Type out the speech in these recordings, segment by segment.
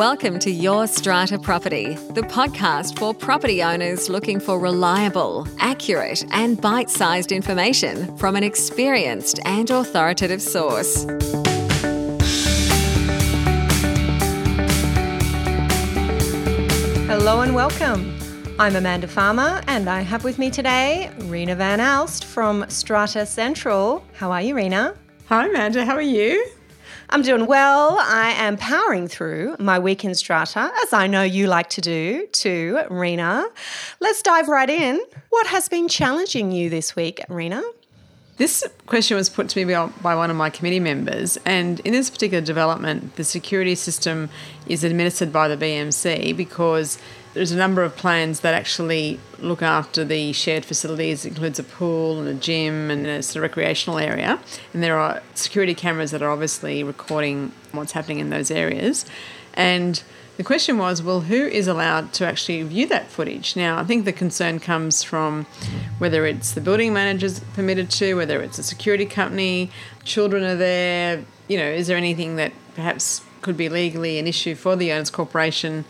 Welcome to Your Strata Property, the podcast for property owners looking for reliable, accurate, and bite sized information from an experienced and authoritative source. Hello and welcome. I'm Amanda Farmer, and I have with me today Rena Van Aalst from Strata Central. How are you, Rena? Hi, Amanda. How are you? I'm doing well. I am powering through my week in Strata, as I know you like to do too, Rena. Let's dive right in. What has been challenging you this week, Rena? This question was put to me by one of my committee members, and in this particular development, the security system is administered by the BMC because there's a number of plans that actually look after the shared facilities. It includes a pool and a gym and a sort of recreational area. And there are security cameras that are obviously recording what's happening in those areas. And the question was, well, who is allowed to actually view that footage? Now, I think the concern comes from whether it's the building managers permitted to, whether it's a security company, children are there. You know, is there anything that perhaps could be legally an issue for the owners corporation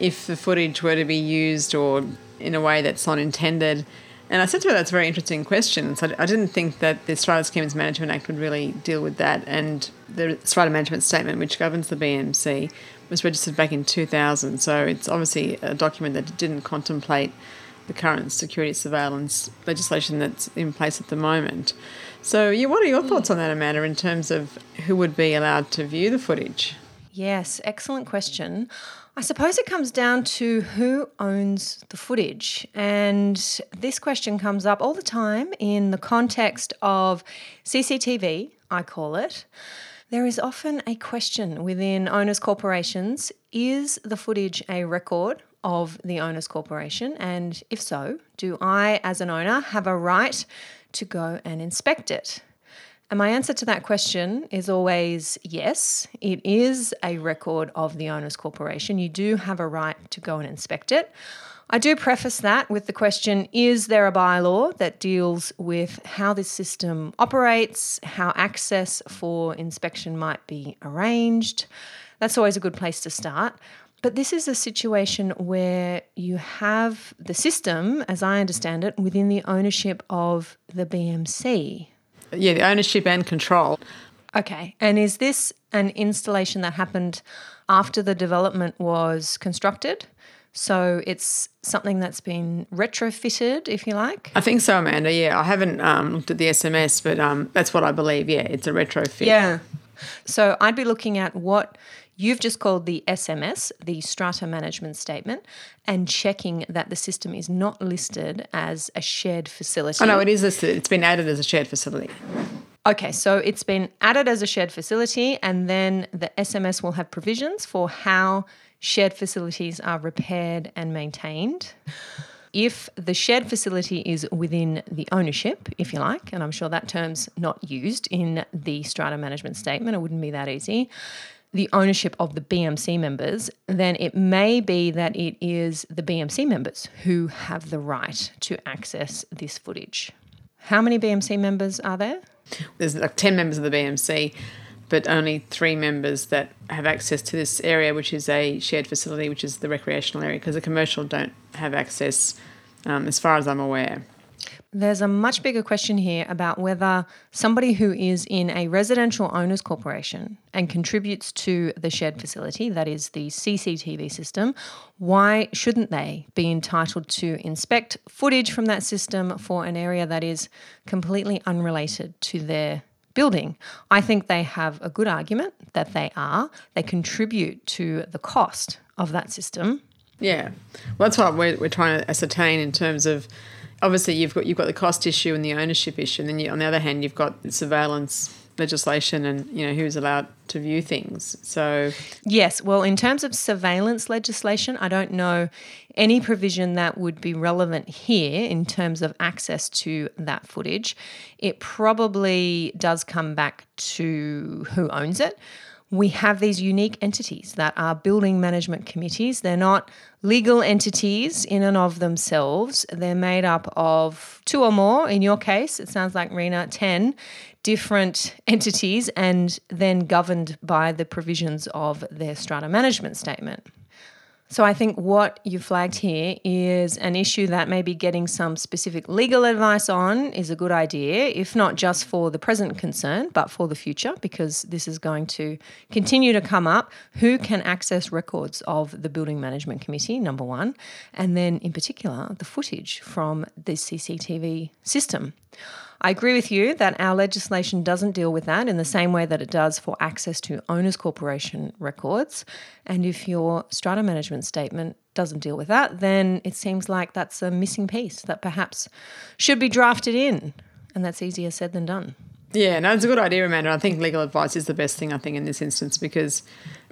if the footage were to be used or in a way that's not intended? And I said to her, that's a very interesting question. So I didn't think that the Strata Schemes Management Act would really deal with that. And the Strata Management Statement, which governs the BMC, was registered back in 2000. So it's obviously a document that didn't contemplate the current security surveillance legislation that's in place at the moment. So, yeah, what are your thoughts on that, Amanda, in terms of who would be allowed to view the footage? Yes, excellent question. I suppose it comes down to who owns the footage. And this question comes up all the time in the context of CCTV, I call it. There is often a question within owners' corporations is the footage a record of the owners' corporation? And if so, do I, as an owner, have a right to go and inspect it? And my answer to that question is always yes, it is a record of the owners' corporation. You do have a right to go and inspect it. I do preface that with the question Is there a bylaw that deals with how this system operates, how access for inspection might be arranged? That's always a good place to start. But this is a situation where you have the system, as I understand it, within the ownership of the BMC. Yeah, the ownership and control. Okay. And is this an installation that happened after the development was constructed? So it's something that's been retrofitted, if you like. I think so, Amanda. Yeah, I haven't um, looked at the SMS, but um, that's what I believe. Yeah, it's a retrofit. Yeah. So I'd be looking at what you've just called the SMS, the strata management statement, and checking that the system is not listed as a shared facility. Oh, no, it is listed. It's been added as a shared facility. Okay, so it's been added as a shared facility, and then the SMS will have provisions for how shared facilities are repaired and maintained. If the shared facility is within the ownership, if you like, and I'm sure that term's not used in the strata management statement, it wouldn't be that easy, the ownership of the BMC members, then it may be that it is the BMC members who have the right to access this footage. How many BMC members are there? There's like 10 members of the BMC but only three members that have access to this area, which is a shared facility, which is the recreational area, because the commercial don't have access, um, as far as I'm aware. There's a much bigger question here about whether somebody who is in a residential owners corporation and contributes to the shared facility, that is the CCTV system, why shouldn't they be entitled to inspect footage from that system for an area that is completely unrelated to their building. I think they have a good argument that they are. They contribute to the cost of that system. Yeah, well, that's what we're, we're trying to ascertain in terms of. Obviously, you've got you've got the cost issue and the ownership issue, and then you, on the other hand, you've got surveillance legislation and you know who's allowed to view things. So yes, well, in terms of surveillance legislation, I don't know any provision that would be relevant here in terms of access to that footage. It probably does come back to who owns it. We have these unique entities that are building management committees. They're not legal entities in and of themselves. They're made up of two or more. In your case, it sounds like Rena, 10 different entities and then governed by the provisions of their strata management statement. So I think what you flagged here is an issue that maybe getting some specific legal advice on is a good idea, if not just for the present concern, but for the future, because this is going to continue to come up. Who can access records of the Building Management Committee, number one, and then in particular, the footage from the CCTV system. I agree with you that our legislation doesn't deal with that in the same way that it does for access to owners corporation records. And if your strata management statement doesn't deal with that, then it seems like that's a missing piece that perhaps should be drafted in. And that's easier said than done. Yeah, no, it's a good idea, Amanda. I think legal advice is the best thing, I think, in this instance, because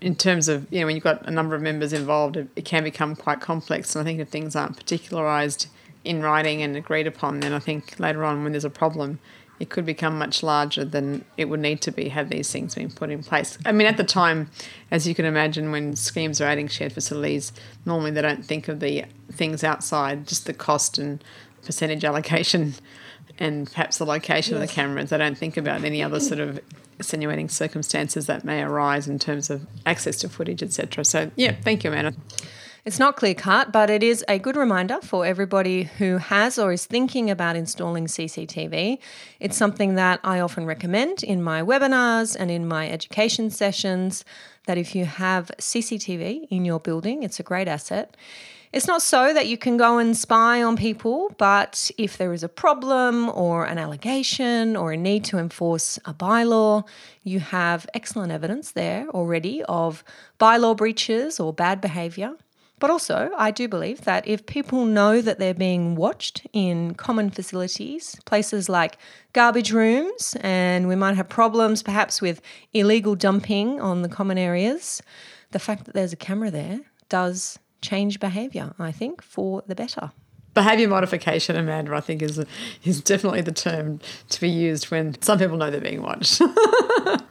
in terms of, you know, when you've got a number of members involved, it, it can become quite complex. And I think if things aren't particularised in writing and agreed upon, then I think later on when there's a problem, it could become much larger than it would need to be had these things been put in place. I mean, at the time, as you can imagine, when schemes are adding shared facilities, normally they don't think of the things outside, just the cost and percentage allocation and perhaps the location yes. of the cameras. They don't think about any other sort of extenuating circumstances that may arise in terms of access to footage, etc. So, yeah, thank you, Amanda. It's not clear cut, but it is a good reminder for everybody who has or is thinking about installing CCTV. It's something that I often recommend in my webinars and in my education sessions that if you have CCTV in your building, it's a great asset. It's not so that you can go and spy on people, but if there is a problem or an allegation or a need to enforce a bylaw, you have excellent evidence there already of bylaw breaches or bad behaviour. But also, I do believe that if people know that they're being watched in common facilities, places like garbage rooms, and we might have problems perhaps with illegal dumping on the common areas, the fact that there's a camera there does change behaviour, I think, for the better behavior modification, Amanda, I think is is definitely the term to be used when some people know they're being watched.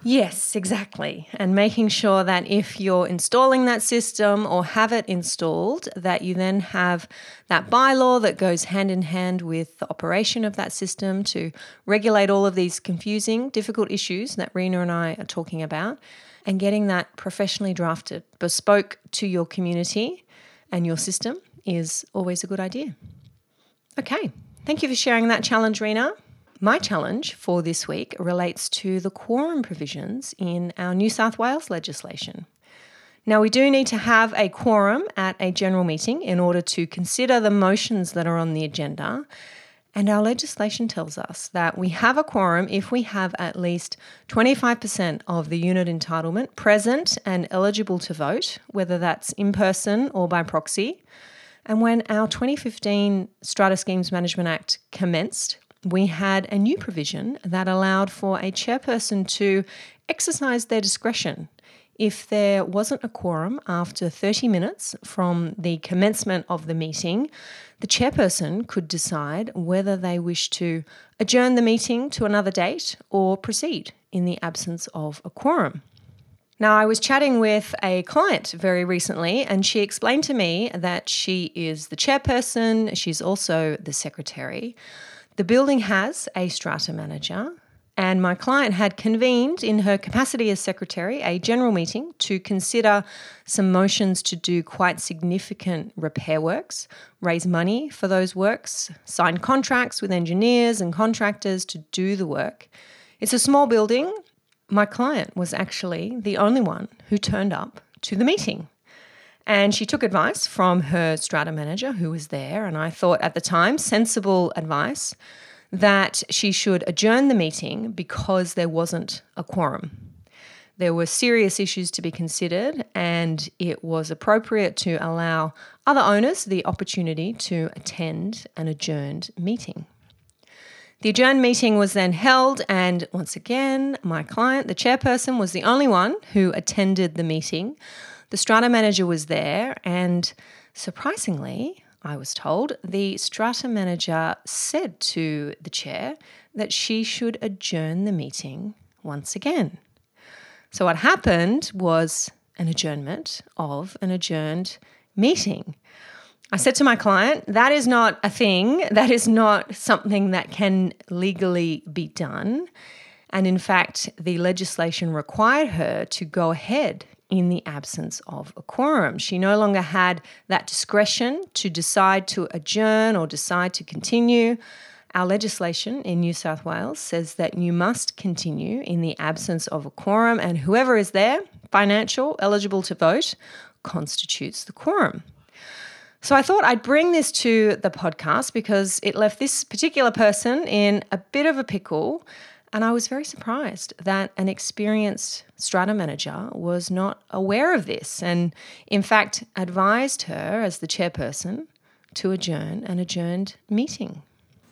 yes, exactly. And making sure that if you're installing that system or have it installed, that you then have that bylaw that goes hand in hand with the operation of that system to regulate all of these confusing, difficult issues that Rena and I are talking about, and getting that professionally drafted, bespoke to your community and your system is always a good idea. Okay, thank you for sharing that challenge, Rena. My challenge for this week relates to the quorum provisions in our New South Wales legislation. Now, we do need to have a quorum at a general meeting in order to consider the motions that are on the agenda. And our legislation tells us that we have a quorum if we have at least 25% of the unit entitlement present and eligible to vote, whether that's in person or by proxy. And when our 2015 Strata Schemes Management Act commenced, we had a new provision that allowed for a chairperson to exercise their discretion. If there wasn't a quorum after 30 minutes from the commencement of the meeting, the chairperson could decide whether they wish to adjourn the meeting to another date or proceed in the absence of a quorum. Now, I was chatting with a client very recently, and she explained to me that she is the chairperson, she's also the secretary. The building has a strata manager, and my client had convened in her capacity as secretary a general meeting to consider some motions to do quite significant repair works, raise money for those works, sign contracts with engineers and contractors to do the work. It's a small building, my client was actually the only one who turned up to the meeting. And she took advice from her strata manager who was there. And I thought at the time, sensible advice that she should adjourn the meeting because there wasn't a quorum. There were serious issues to be considered, and it was appropriate to allow other owners the opportunity to attend an adjourned meeting. The adjourned meeting was then held, and once again, my client, the chairperson, was the only one who attended the meeting. The strata manager was there, and surprisingly, I was told, the strata manager said to the chair that she should adjourn the meeting once again. So, what happened was an adjournment of an adjourned meeting. I said to my client, that is not a thing. That is not something that can legally be done. And in fact, the legislation required her to go ahead in the absence of a quorum. She no longer had that discretion to decide to adjourn or decide to continue. Our legislation in New South Wales says that you must continue in the absence of a quorum, and whoever is there, financial, eligible to vote, constitutes the quorum. So I thought I'd bring this to the podcast because it left this particular person in a bit of a pickle and I was very surprised that an experienced strata manager was not aware of this and, in fact, advised her as the chairperson to adjourn an adjourned meeting.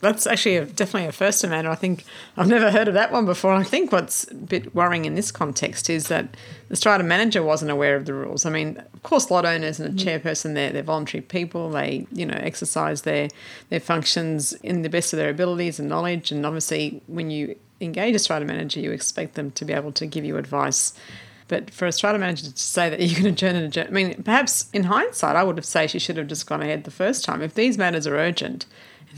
That's actually a, definitely a first, Amanda. I think I've never heard of that one before. I think what's a bit worrying in this context is that the strata manager wasn't aware of the rules. I mean, of course, lot owners and a mm-hmm. chairperson, they're, they're voluntary people. They, you know, exercise their, their functions in the best of their abilities and knowledge. And obviously, when you engage a strata manager, you expect them to be able to give you advice. But for a strata manager to say that you can adjourn and adjourn, I mean, perhaps in hindsight, I would have said she should have just gone ahead the first time. If these matters are urgent,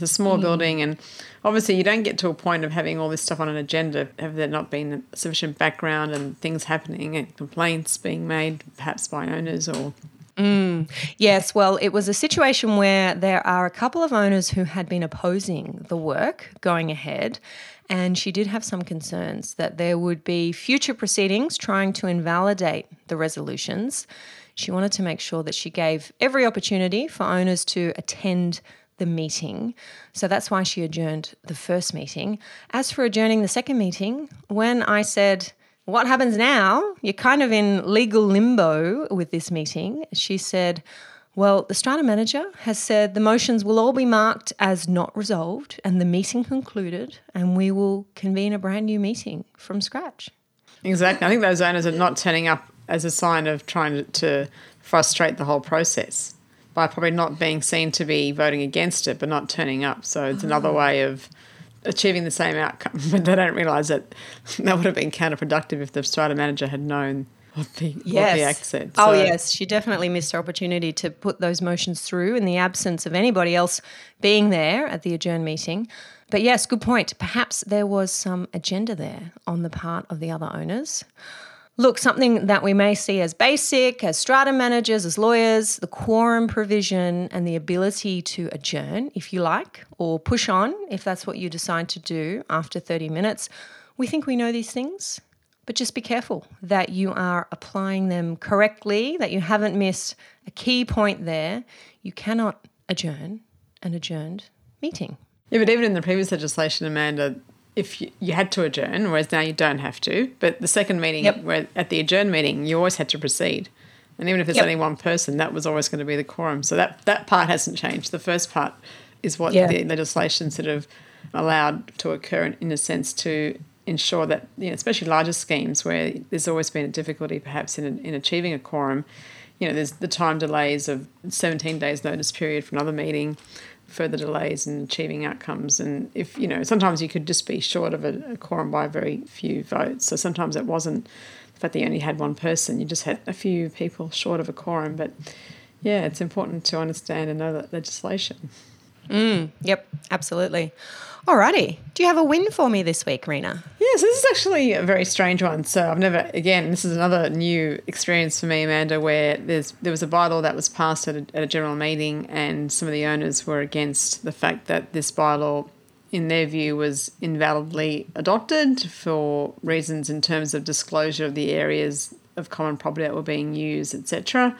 it's a small mm. building, and obviously you don't get to a point of having all this stuff on an agenda have there not been sufficient background and things happening and complaints being made, perhaps by owners or Mm. Yes, well, it was a situation where there are a couple of owners who had been opposing the work going ahead, and she did have some concerns that there would be future proceedings trying to invalidate the resolutions. She wanted to make sure that she gave every opportunity for owners to attend the meeting. So that's why she adjourned the first meeting. As for adjourning the second meeting, when I said, What happens now? You're kind of in legal limbo with this meeting, she said, well, the strata manager has said the motions will all be marked as not resolved and the meeting concluded, and we will convene a brand new meeting from scratch. Exactly. I think those owners are not turning up as a sign of trying to, frustrate the whole process by probably not being seen to be voting against it, but not turning up. So it's oh. another ah. way of achieving the same outcome, but they don't realise that that would have been counterproductive if the strata manager had known what the, yes. what the act said. Oh, so, oh, yes. She definitely missed her opportunity to put those motions through in the absence of anybody else being there at the adjourned meeting. But yes, good point. Perhaps there was some agenda there on the part of the other owners. Look, something that we may see as basic, as strata managers, as lawyers, the quorum provision and the ability to adjourn, if you like, or push on if that's what you decide to do after 30 minutes. We think we know these things. But just be careful that you are applying them correctly, that you haven't missed a key point there. You cannot adjourn an adjourned meeting. Yeah, but even in the previous legislation, Amanda, if you, you had to adjourn, whereas now you don't have to. But the second meeting, yep. where at the adjourn meeting, you always had to proceed. And even if there's yep. only one person, that was always going to be the quorum. So that, that part hasn't changed. The first part is what yeah. the legislation sort of allowed to occur in, in a sense to ensure that, you know, especially larger schemes where there's always been a difficulty perhaps in, in achieving a quorum, you know, there's the time delays of 17 days notice period for another meeting, further delays in achieving outcomes. And if, you know, sometimes you could just be short of a, a quorum by very few votes. So sometimes it wasn't the fact that you only had one person, you just had a few people short of a quorum. But yeah, it's important to understand and know that legislation. Mm, yep, absolutely. Alrighty. Do you have a win for me this week, Rena? Yes, this is actually a very strange one. So I've never, again, this is another new experience for me, Amanda, where there's there was a bylaw that was passed at a, at a general meeting, and some of the owners were against the fact that this bylaw, in their view, was invalidly adopted for reasons in terms of disclosure of the areas of common property that were being used, etc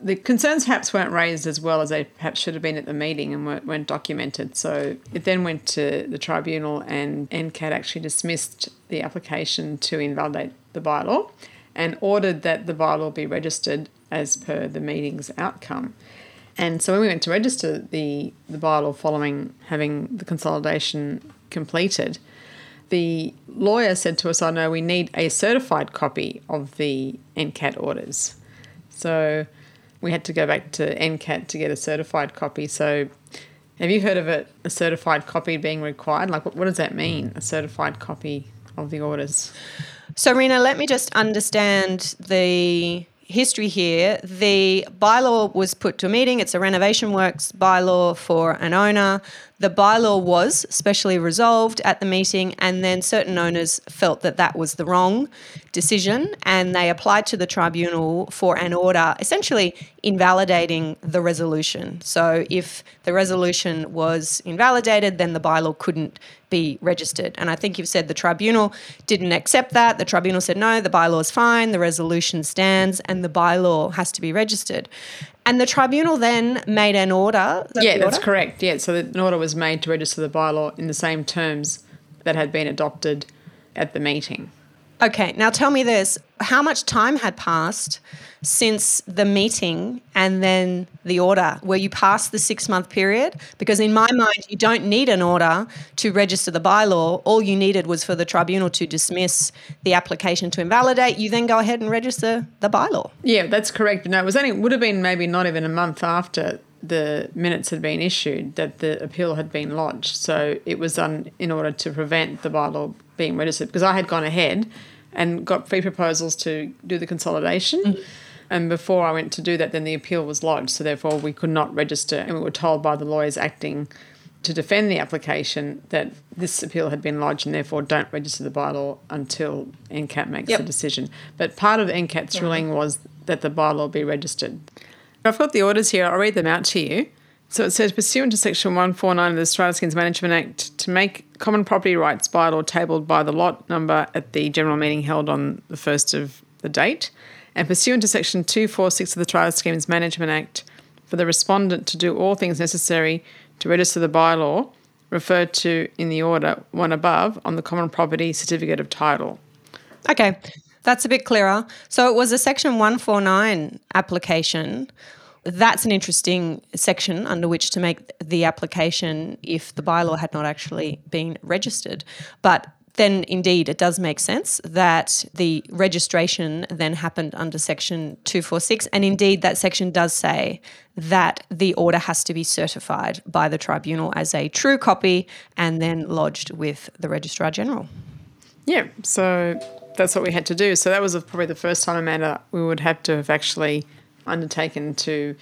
the concerns perhaps weren't raised as well as they perhaps should have been at the meeting and weren't, weren't documented. So it then went to the tribunal, and NCAT actually dismissed the application to invalidate the bylaw and ordered that the bylaw be registered as per the meeting's outcome. And so when we went to register the, the bylaw following having the consolidation completed, the lawyer said to us, I oh, know we need a certified copy of the NCAT orders. So we had to go back to NCAT to get a certified copy. So, have you heard of it, a certified copy being required? Like, what, what does that mean, a certified copy of the orders? So, Rena, let me just understand the history here. The bylaw was put to a meeting. It's a renovation works bylaw for an owner. The bylaw was specially resolved at the meeting, and then certain owners felt that that was the wrong decision, and they applied to the tribunal for an order essentially invalidating the resolution. So, if the resolution was invalidated, then the bylaw couldn't be registered. And I think you've said the tribunal didn't accept that. The tribunal said, no, the bylaw is fine, the resolution stands, and the bylaw has to be registered. And the tribunal then made an order. yeah, that's order? correct. Yeah, so an order was made to register the bylaw in the same terms that had been adopted at the meeting. Okay, now tell me this how much time had passed since the meeting and then the order? Were you past the six month period? Because in my mind, you don't need an order to register the bylaw. All you needed was for the tribunal to dismiss the application to invalidate. You then go ahead and register the bylaw. Yeah, that's correct. No, it was only would have been maybe not even a month after the minutes had been issued that the appeal had been lodged. So it was done in order to prevent the bylaw being registered because I had gone ahead and got fee proposals to do the consolidation. Mm. And before I went to do that, then the appeal was lodged. So therefore, we could not register. And we were told by the lawyers acting to defend the application that this appeal had been lodged and therefore don't register the bylaw until NCAT makes yep. a decision. But part of NCAT's yeah. ruling was that the bylaw be registered. I've got the orders here. I'll read them out to you. So it says, pursuant to Section 149 of the Strata Schemes Management Act, to make common property rights bylaw tabled by the lot number at the general meeting held on the 1st of the date, and pursuant to Section 246 of the Strata Schemes Management Act, for the respondent to do all things necessary to register the bylaw referred to in the order one above on the common property certificate of title. Okay, that's a bit clearer. So it was a Section 149 application that's an interesting section under which to make the application if the bylaw had not actually been registered. But then indeed it does make sense that the registration then happened under section 246 and indeed that section does say that the order has to be certified by the tribunal as a true copy and then lodged with the registrar general. Yeah so that's what we had to do. So that was probably the first time amanda we would have to have actually undertaken to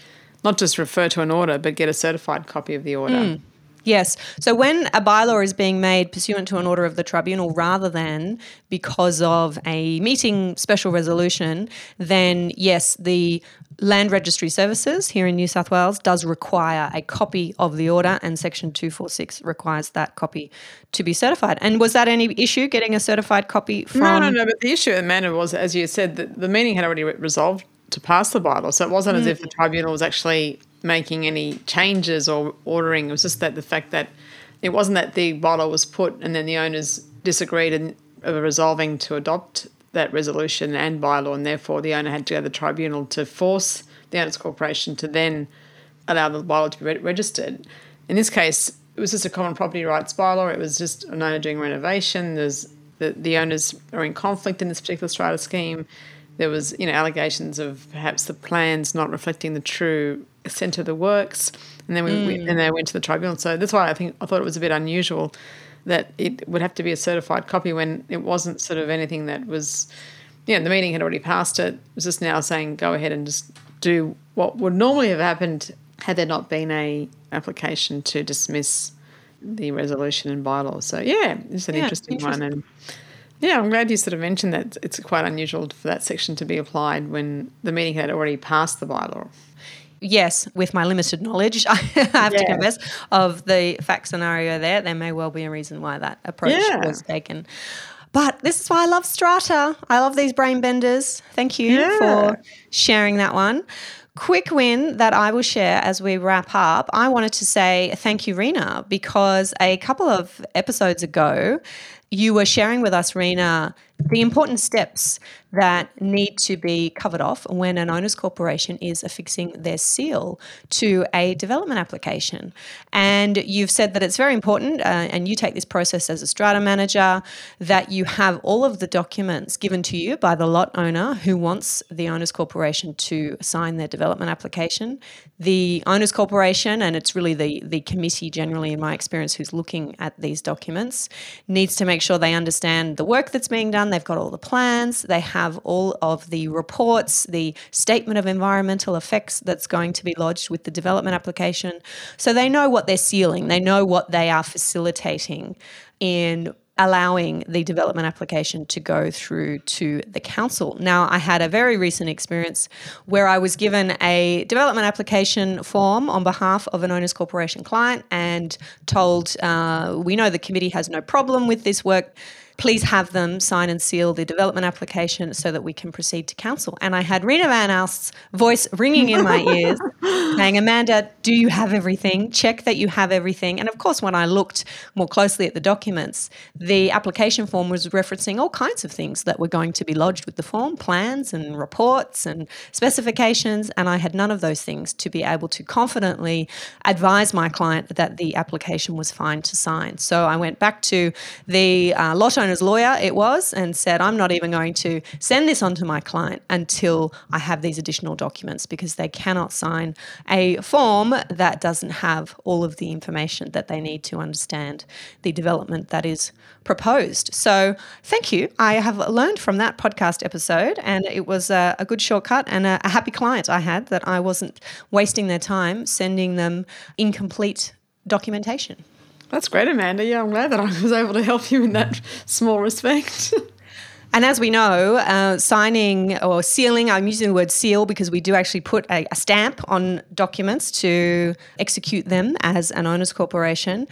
not just refer to an order, but get a certified copy of the order. Mm. Yes. So when a bylaw is being made pursuant to an order of the tribunal rather than because of a meeting special resolution, then yes, the Land Registry Services here in New South Wales does require a copy of the order, and Section 246 requires that copy to be certified. And was that any issue getting a certified copy from? No, no, no. But the issue Amanda was, as you said, that the meeting had already resolved to pass the bylaw. So it wasn't mm. as if the tribunal was actually making any changes or ordering. It was just that the fact that it wasn't that the bylaw was put and then the owners disagreed and were resolving to adopt that resolution and bylaw, and therefore the owner had to go to the tribunal to force the owners corporation to then allow the bylaw to be re- registered. In this case, it was just a common property rights bylaw. It was just an owner doing renovation. There's the, the owners are in conflict in this particular strata scheme there was you know allegations of perhaps the plans not reflecting the true extent of the works, and then we, mm. and they went to the tribunal. So that's why I think I thought it was a bit unusual that it would have to be a certified copy when it wasn't sort of anything that was, you know, the meeting had already passed it. It was just now saying go ahead and just do what would normally have happened had there not been a application to dismiss the resolution and bylaws. So yeah, it's an yeah, interesting, interesting, one and yeah, I'm glad you sort of mentioned that it's quite unusual for that section to be applied when the meeting had already passed the bylaw. Yes, with my limited knowledge, I have yeah. to confess, of the fact scenario there, there may well be a reason why that approach yeah. was taken. But this is why I love Strata. I love these brain benders. Thank you yeah. for sharing that one. Quick win that I will share as we wrap up. I wanted to say thank you, Rena, because a couple of episodes ago, you were sharing with us, Rena, the important steps that need to be covered off when an owner's corporation is affixing their seal to a development application. And you've said that it's very important, uh, and you take this process as a strata manager, that you have all of the documents given to you by the lot owner who wants the owner's corporation to sign their development application. The owner's corporation, and it's really the, the committee generally, in my experience, who's looking at these documents, needs to make sure they understand the work that's being done done. They've got all the plans, they have all of the reports, the statement of environmental effects that's going to be lodged with the development application. So they know what they're sealing, they know what they are facilitating in allowing the development application to go through to the council. Now, I had a very recent experience where I was given a development application form on behalf of an owners corporation client and told, uh, we know the committee has no problem with this work please have them sign and seal the development application so that we can proceed to council. And I had Rena Van Aalst's voice ringing in my ears saying, Amanda, do you have everything? Check that you have everything. And of course, when I looked more closely at the documents, the application form was referencing all kinds of things that were going to be lodged with the form plans and reports and specifications. And I had none of those things to be able to confidently advise my client that the application was fine to sign. So I went back to the uh, lot owner's lawyer, it was, and said, I'm not even going to send this on to my client until I have these additional documents because they cannot sign a form that doesn't have all of the information that they need to understand the development that is proposed. So, thank you. I have learned from that podcast episode, and it was a, a good shortcut and a, a happy client I had that I wasn't wasting their time sending them incomplete documentation. That's great, Amanda. Yeah, I'm glad that I was able to help you in that small respect. And as we know, uh, signing or sealing, I'm using the word seal because we do actually put a, a, stamp on documents to execute them as an owner's corporation,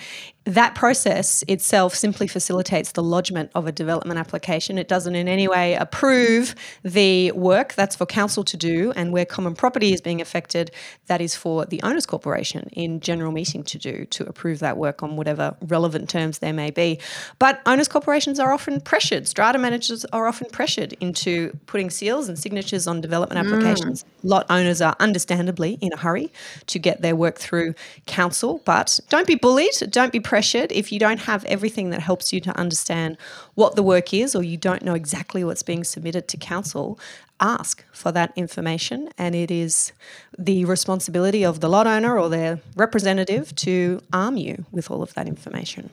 that process itself simply facilitates the lodgement of a development application. It doesn't in any way approve the work that's for council to do, and where common property is being affected, that is for the owners corporation in general meeting to do to approve that work on whatever relevant terms there may be. But owners corporations are often pressured, strata managers are often pressured into putting seals and signatures on development mm. applications. Lot owners are understandably in a hurry to get their work through council, but don't be bullied, don't be pressured if you don't have everything that helps you to understand what the work is or you don't know exactly what's being submitted to council. Ask for that information, and it is the responsibility of the lot owner or their representative to arm you with all of that information.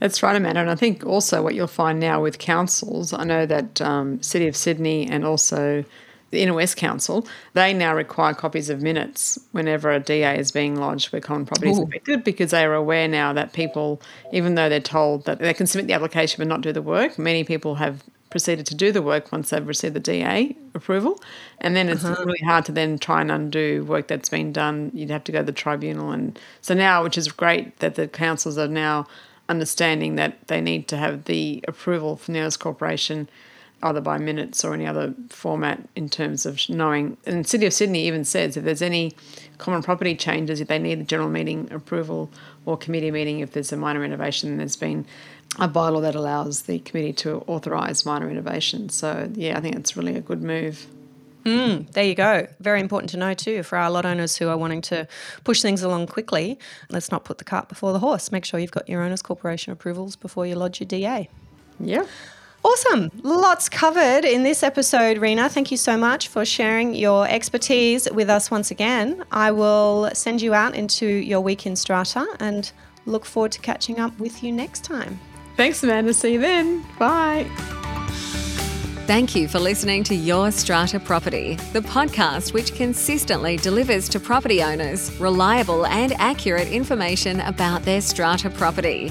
That's right, Amanda. And I think also what you'll find now with councils, I know that um, City of Sydney and also the Inner West Council, they now require copies of minutes whenever a DA is being lodged where common property is affected because they are aware now that people, even though they're told that they can submit the application but not do the work, many people have proceeded to do the work once they've received the DA approval. And then it's uh-huh. really hard to then try and undo work that's been done. You'd have to go to the tribunal. And so now, which is great that the councils are now understanding that they need to have the approval from the Owners Corporation – either by minutes or any other format in terms of knowing. And City of Sydney even says if there's any common property changes, if they need the general meeting approval or committee meeting, if there's a minor renovation, there's been a bylaw that allows the committee to authorise minor renovations. So yeah, I think it's really a good move. Mm, there you go. Very important to know too for our lot owners who are wanting to push things along quickly. Let's not put the cart before the horse. Make sure you've got your owners corporation approvals before you lodge your DA. Yeah. Awesome. Lots covered in this episode, Rena. Thank you so much for sharing your expertise with us once again. I will send you out into your week in Strata and look forward to catching up with you next time. Thanks, Amanda. See you then. Bye. Thank you for listening to Your Strata Property, the podcast which consistently delivers to property owners reliable and accurate information about their strata property.